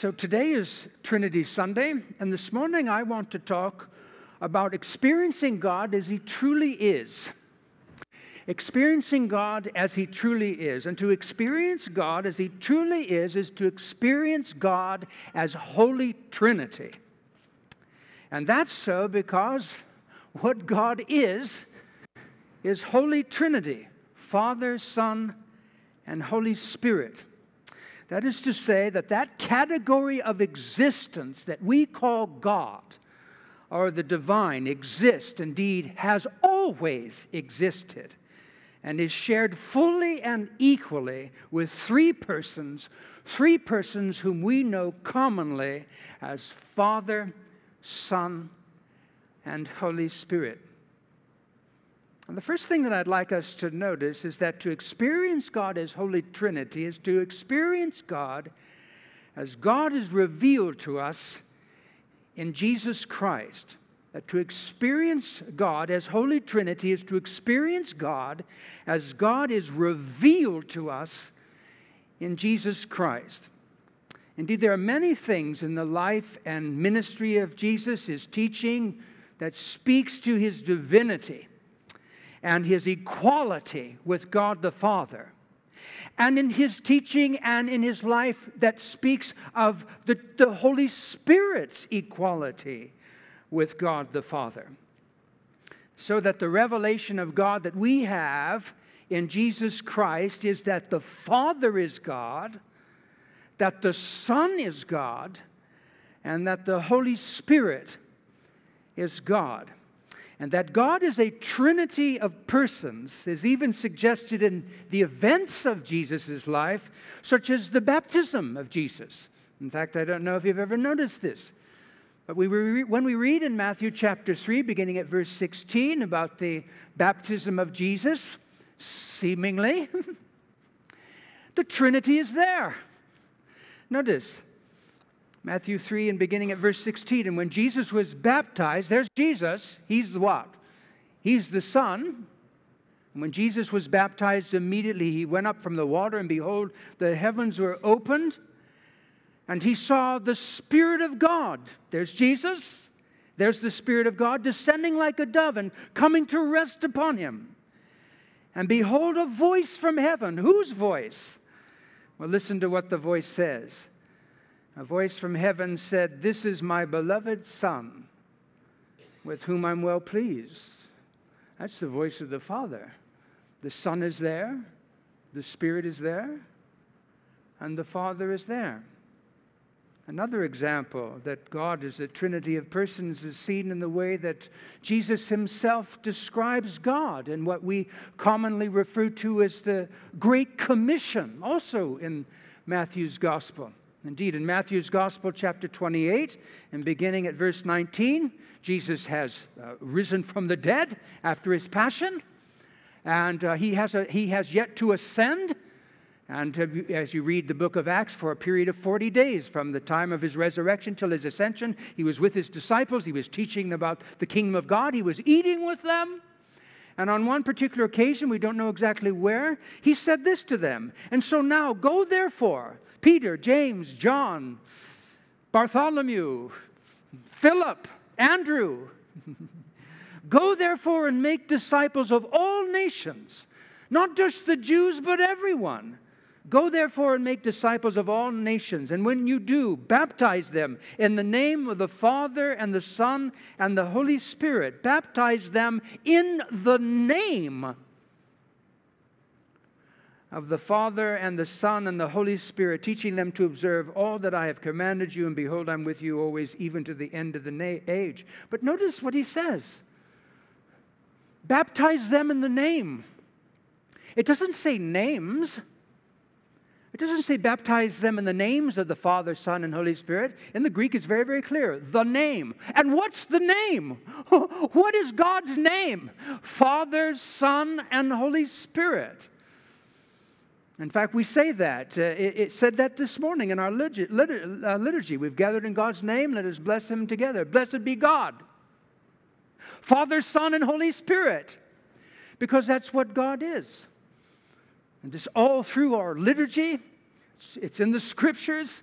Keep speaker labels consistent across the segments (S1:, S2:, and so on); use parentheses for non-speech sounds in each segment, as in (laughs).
S1: So today is Trinity Sunday, and this morning I want to talk about experiencing God as He truly is. Experiencing God as He truly is. And to experience God as He truly is, is to experience God as Holy Trinity. And that's so because what God is, is Holy Trinity Father, Son, and Holy Spirit. That is to say, that that category of existence that we call God or the divine exists, indeed, has always existed, and is shared fully and equally with three persons, three persons whom we know commonly as Father, Son, and Holy Spirit. And the first thing that I'd like us to notice is that to experience God as Holy Trinity is to experience God as God is revealed to us in Jesus Christ. That to experience God as Holy Trinity is to experience God as God is revealed to us in Jesus Christ. Indeed, there are many things in the life and ministry of Jesus, his teaching, that speaks to his divinity and his equality with God the Father. And in his teaching and in his life, that speaks of the, the Holy Spirit's equality with God the Father. So that the revelation of God that we have in Jesus Christ is that the Father is God, that the Son is God, and that the Holy Spirit is God. And that God is a trinity of persons is even suggested in the events of Jesus' life, such as the baptism of Jesus. In fact, I don't know if you've ever noticed this. But we re- when we read in Matthew chapter 3, beginning at verse 16, about the baptism of Jesus, seemingly, (laughs) the Trinity is there. Notice, Matthew 3 and beginning at verse 16. And when Jesus was baptized, there's Jesus. He's the what? He's the Son. And when Jesus was baptized, immediately he went up from the water, and behold, the heavens were opened, and he saw the Spirit of God. There's Jesus. There's the Spirit of God descending like a dove and coming to rest upon him. And behold, a voice from heaven. Whose voice? Well, listen to what the voice says a voice from heaven said, This is my beloved Son, with whom I'm well pleased. That's the voice of the Father. The Son is there, the Spirit is there, and the Father is there. Another example that God is a trinity of persons is seen in the way that Jesus himself describes God in what we commonly refer to as the Great Commission, also in Matthew's Gospel. Indeed, in Matthew's Gospel, chapter 28, and beginning at verse 19, Jesus has uh, risen from the dead after his passion, and uh, he, has a, he has yet to ascend. And as you read the book of Acts, for a period of 40 days, from the time of his resurrection till his ascension, he was with his disciples. He was teaching them about the kingdom of God. He was eating with them. And on one particular occasion, we don't know exactly where, he said this to them. And so now, go therefore, Peter, James, John, Bartholomew, Philip, Andrew, (laughs) go therefore and make disciples of all nations, not just the Jews, but everyone Go therefore and make disciples of all nations, and when you do, baptize them in the name of the Father and the Son and the Holy Spirit. Baptize them in the name of the Father and the Son and the Holy Spirit, teaching them to observe all that I have commanded you, and behold, I'm with you always, even to the end of the na- age. But notice what he says baptize them in the name. It doesn't say names. It doesn't say baptize them in the names of the Father, Son, and Holy Spirit. In the Greek, it's very, very clear the name. And what's the name? (laughs) What is God's name? Father, Son, and Holy Spirit. In fact, we say that. Uh, it, it, said that this morning in our liturgy, uh, liturgy. We've gathered in God's name. Let us bless Him together. Blessed be God, Father, Son, and Holy Spirit, because that's what God is. And this all through our liturgy, it's in the scriptures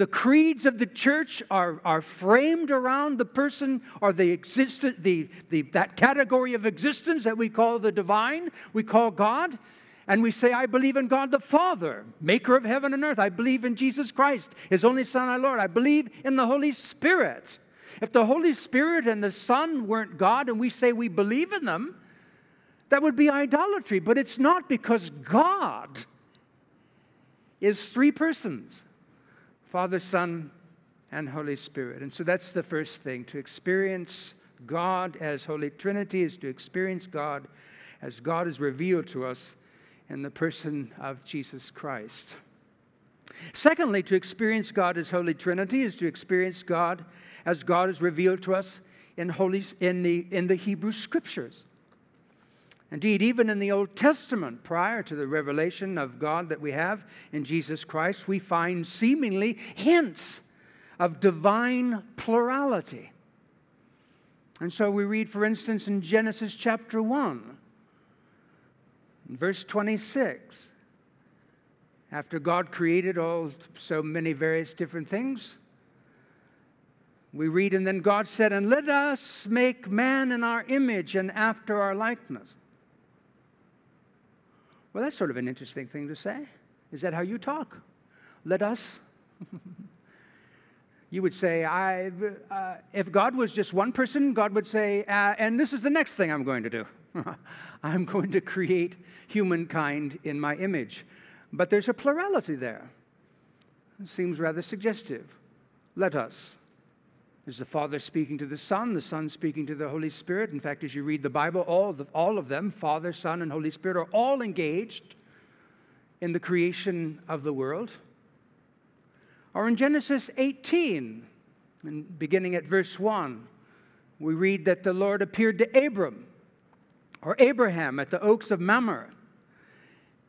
S1: The creeds of the church are, are framed around the person or the, existent, the, the, that category of existence that we call the divine, we call God. And we say, I believe in God the Father, maker of heaven and earth. I believe in Jesus Christ, his only Son, our Lord. I believe in the Holy Spirit. If the Holy Spirit and the Son weren't God and we say we believe in them, that would be idolatry. But it's not because God is three persons Father, Son, and Holy Spirit. And so that's the first thing. To experience God as Holy Trinity is to experience God as God is revealed to us in the person of Jesus Christ. Secondly, to experience God as Holy Trinity is to experience God as God is revealed to us in, Holy, in, the, in the Hebrew Scriptures. Indeed, even in the Old Testament, prior to the revelation of God that we have in Jesus Christ, we find seemingly hints of divine plurality. And so we read, for instance, in Genesis chapter 1, verse 26, after God created all so many various different things, we read, and then God said, And let us make man in our image and after our likeness. Well, that's sort of an interesting thing to say. Is that how you talk? Let us. (laughs) you would say, I, uh, if God was just one person, God would say, uh, and this is the next thing I'm going to do. (laughs) I'm going to create humankind in my image. But there's a plurality there. It seems rather suggestive. Let us. Is the Father speaking to the Son, the Son speaking to the Holy Spirit? In fact, as you read the Bible, all, the, all of them, Father, Son, and Holy Spirit, are all engaged in the creation of the world. Or in Genesis 18, and beginning at verse 1, we read that the Lord appeared to Abram or Abraham at the oaks of Mamre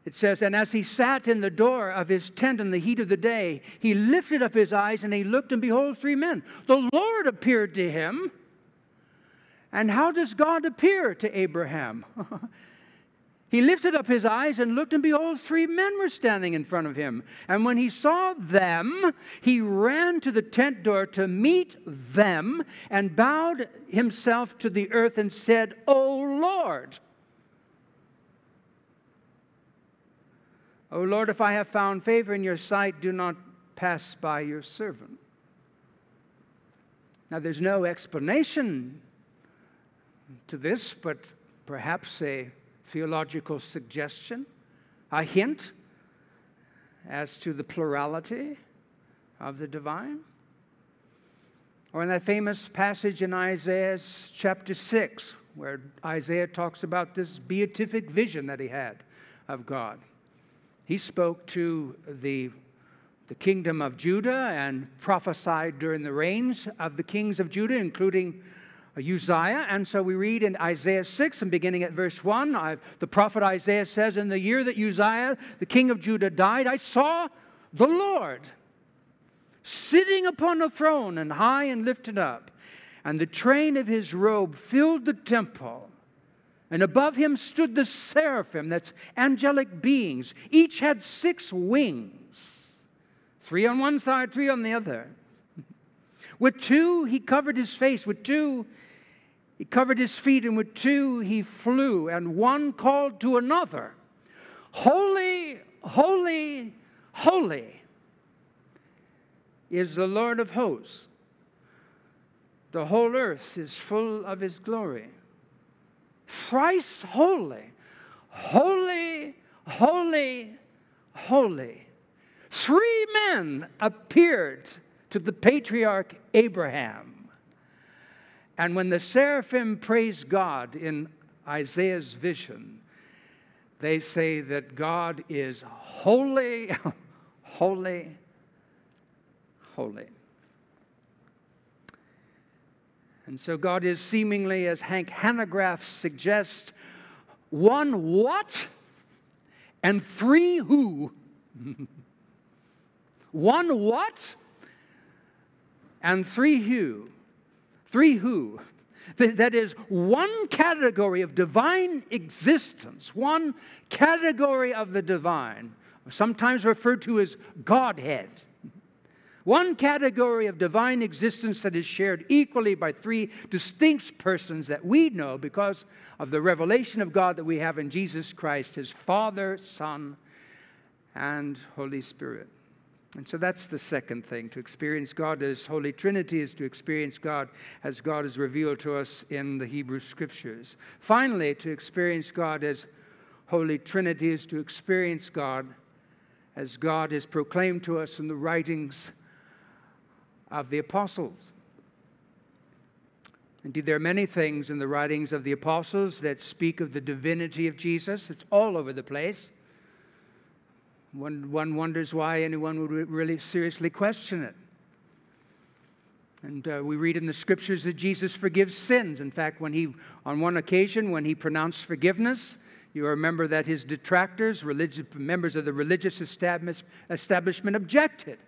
S1: it says, And as he sat in the door of his tent in the heat of the day, he lifted up his eyes and he looked, and behold, three men. The Lord appeared to him. And how does God appear to Abraham? (laughs) he lifted up his eyes and looked, and behold, three men were standing in front of him. And when he saw them, he ran to the tent door to meet them and bowed himself to the earth and said, O Lord, O Lord, if I have found favor in your sight, do not pass by your servant. Now, there's no explanation to this, but perhaps a theological suggestion, a hint as to the plurality of the divine. Or in that famous passage in Isaiah chapter 6, where Isaiah talks about this beatific vision that he had of God. He spoke to the, the kingdom of Judah and prophesied during the reigns of the kings of Judah, including Uzziah. And so we read in Isaiah 6 and beginning at verse 1, I, the prophet Isaiah says, In the year that Uzziah, the king of Judah, died, I saw the Lord sitting upon a throne and high and lifted up, and the train of his robe filled the temple. And above him stood the seraphim, that's angelic beings. Each had six wings, three on one side, three on the other. With two, he covered his face. With two, he covered his feet. And with two, he flew. And one called to another Holy, holy, holy is the Lord of hosts. The whole earth is full of his glory thrice holy, holy, holy, holy. Three men appeared to the patriarch Abraham. And when the seraphim praised God in Isaiah's vision, they say that God is holy, (laughs) holy, holy. And so God is seemingly, as Hank Hanegraaff suggests, one what and three who. (laughs) one what and three who. Three who. That is one category of divine existence, one category of the divine, sometimes referred to as Godhead. One category of divine existence that is shared equally by three distinct persons that we know because of the revelation of God that we have in Jesus Christ, his Father, Son, and Holy Spirit. And so that's the second thing. To experience God as Holy Trinity is to experience God as God is revealed to us in the Hebrew Scriptures. Finally, to experience God as Holy Trinity is to experience God as God is proclaimed to us in the writings of the apostles. Indeed, there are many things in the writings of the apostles that speak of the divinity of Jesus. It's all over the place. One, one wonders why anyone would really seriously question it. And uh, we read in the scriptures that Jesus forgives sins. In fact, when he, on one occasion, when he pronounced forgiveness, you remember that his detractors, religious, members of the religious establishment, objected.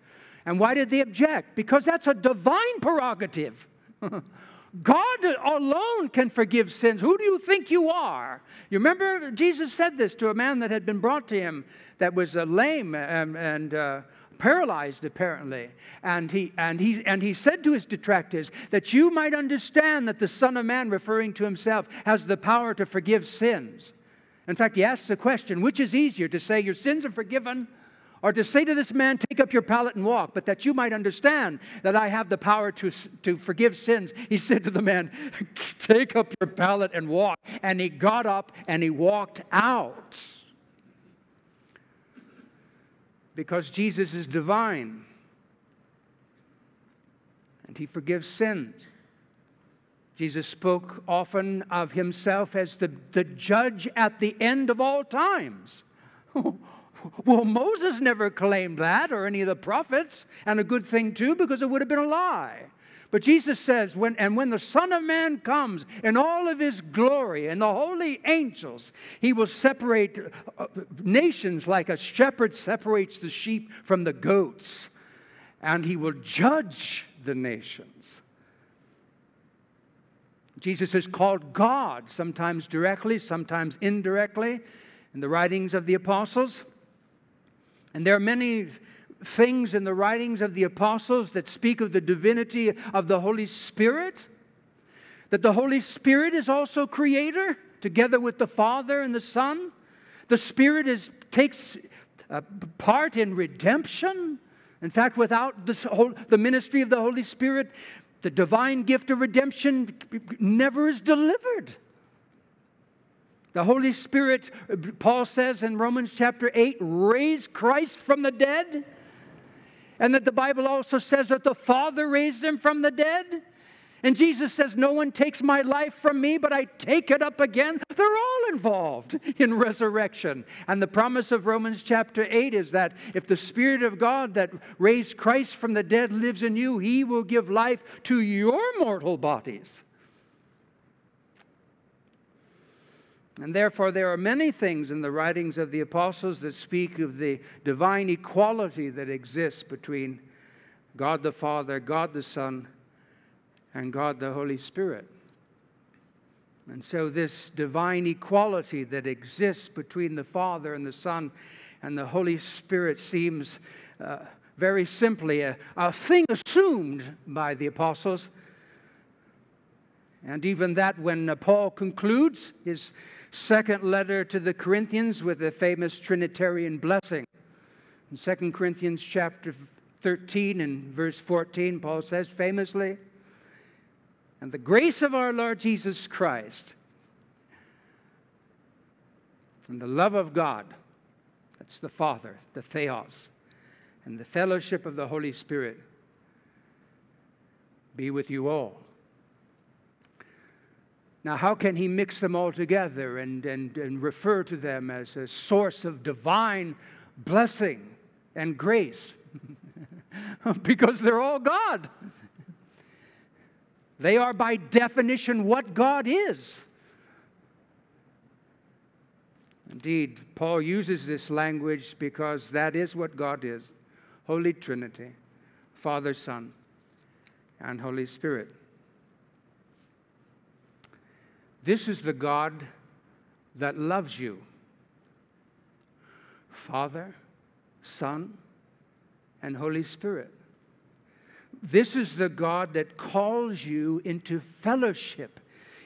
S1: And why did they object? Because that's a divine prerogative. (laughs) God alone can forgive sins. Who do you think you are? You remember Jesus said this to a man that had been brought to him that was uh, lame and, and uh, paralyzed apparently and he and he and he said to his detractors that you might understand that the son of man referring to himself has the power to forgive sins in fact he asked the question which is easier to say your sins are forgiven or to say to this man, Take up your pallet and walk, but that you might understand that I have the power to, to forgive sins, he said to the man, (laughs) Take up your pallet and walk. And he got up and he walked out. Because Jesus is divine and he forgives sins. Jesus spoke often of himself as the, the judge at the end of all times. (laughs) Well, Moses never claimed that, or any of the prophets, and a good thing too, because it would have been a lie. But Jesus says, when, and when the Son of Man comes in all of his glory and the holy angels, he will separate uh, nations like a shepherd separates the sheep from the goats, and he will judge the nations. Jesus is called God, sometimes directly, sometimes indirectly, in the writings of the apostles. And there are many things in the writings of the apostles that speak of the divinity of the Holy Spirit, that the Holy Spirit is also creator together with the Father and the Son. The Spirit is, takes uh, part in redemption. In fact, without whole, the ministry of the Holy Spirit, the divine gift of redemption never is delivered. The Holy Spirit, Paul says in Romans chapter 8, raised Christ from the dead. And that the Bible also says that the Father raised him from the dead. And Jesus says, No one takes my life from me, but I take it up again. They're all involved in resurrection. And the promise of Romans chapter 8 is that if the Spirit of God that raised Christ from the dead lives in you, he will give life to your mortal bodies. And therefore, there are many things in the writings of the apostles that speak of the divine equality that exists between God the Father, God the Son, and God the Holy Spirit. And so, this divine equality that exists between the Father and the Son and the Holy Spirit seems uh, very simply a, a thing assumed by the apostles. And even that, when uh, Paul concludes his second letter to the Corinthians with a famous Trinitarian blessing. In 2 Corinthians chapter 13 and verse 14, Paul says famously, And the grace of our Lord Jesus Christ and the love of God, that's the Father, the Theos, and the fellowship of the Holy Spirit be with you all. Now, how can he mix them all together and, and, and refer to them as a source of divine blessing and grace? (laughs) because they're all God. They are, by definition, what God is. Indeed, Paul uses this language because that is what God is Holy Trinity, Father, Son, and Holy Spirit. This is the God that loves you. Father, Son, and Holy Spirit. This is the God that calls you into fellowship,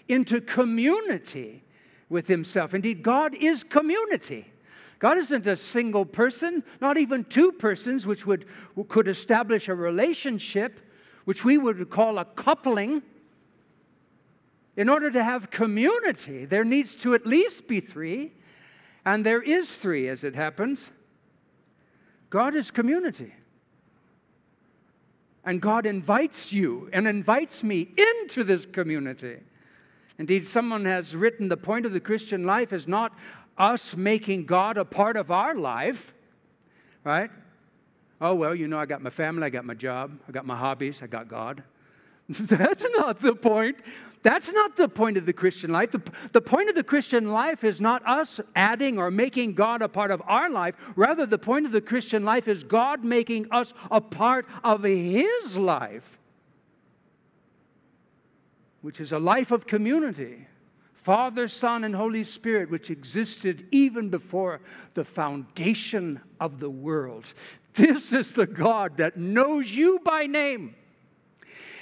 S1: into community with Himself. Indeed, God is community. God isn't a single person, not even two persons, which would, could establish a relationship, which we would call a coupling. In order to have community, there needs to at least be three, and there is three as it happens. God is community. And God invites you and invites me into this community. Indeed, someone has written the point of the Christian life is not us making God a part of our life, right? Oh, well, you know, I got my family, I got my job, I got my hobbies, I got God. (laughs) That's not the point. That's not the point of the Christian life. The, the point of the Christian life is not us adding or making God a part of our life. Rather, the point of the Christian life is God making us a part of His life, which is a life of community. Father, Son, and Holy Spirit, which existed even before the foundation of the world. This is the God that knows you by name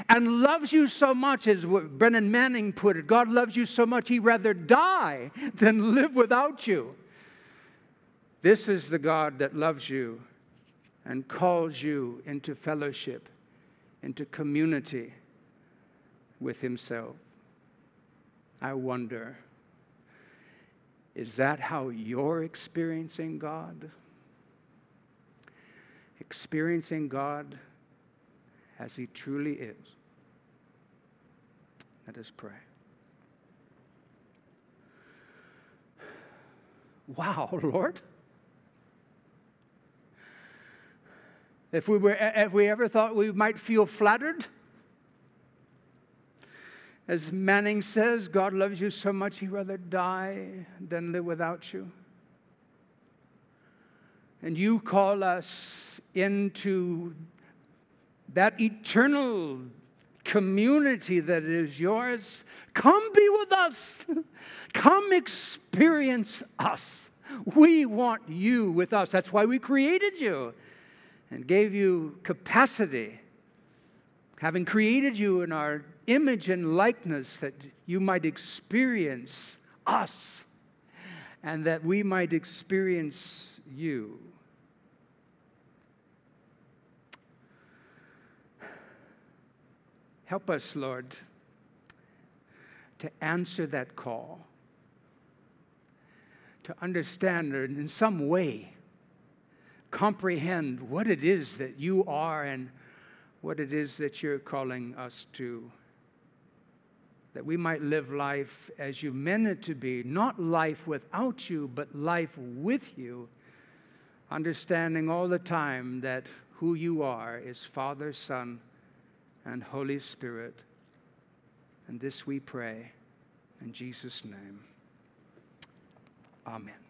S1: and loves you so much, as Brennan Manning put it God loves you so much, he'd rather die than live without you. This is the God that loves you and calls you into fellowship, into community with himself. I wonder, is that how you're experiencing God? Experiencing God as He truly is. Let us pray. (sighs) Wow, (laughs) Lord. If we, were, if we ever thought we might feel flattered, as Manning says, God loves you so much he'd rather die than live without you. And you call us into that eternal community that is yours. Come be with us. Come experience us. We want you with us. That's why we created you and gave you capacity, having created you in our image and likeness, that you might experience us and that we might experience you. Help us, Lord, to answer that call, to understand or in some way comprehend what it is that you are and what it is that you're calling us to. That we might live life as you meant it to be, not life without you, but life with you, understanding all the time that who you are is Father, Son, and Holy Spirit. And this we pray in Jesus' name. Amen.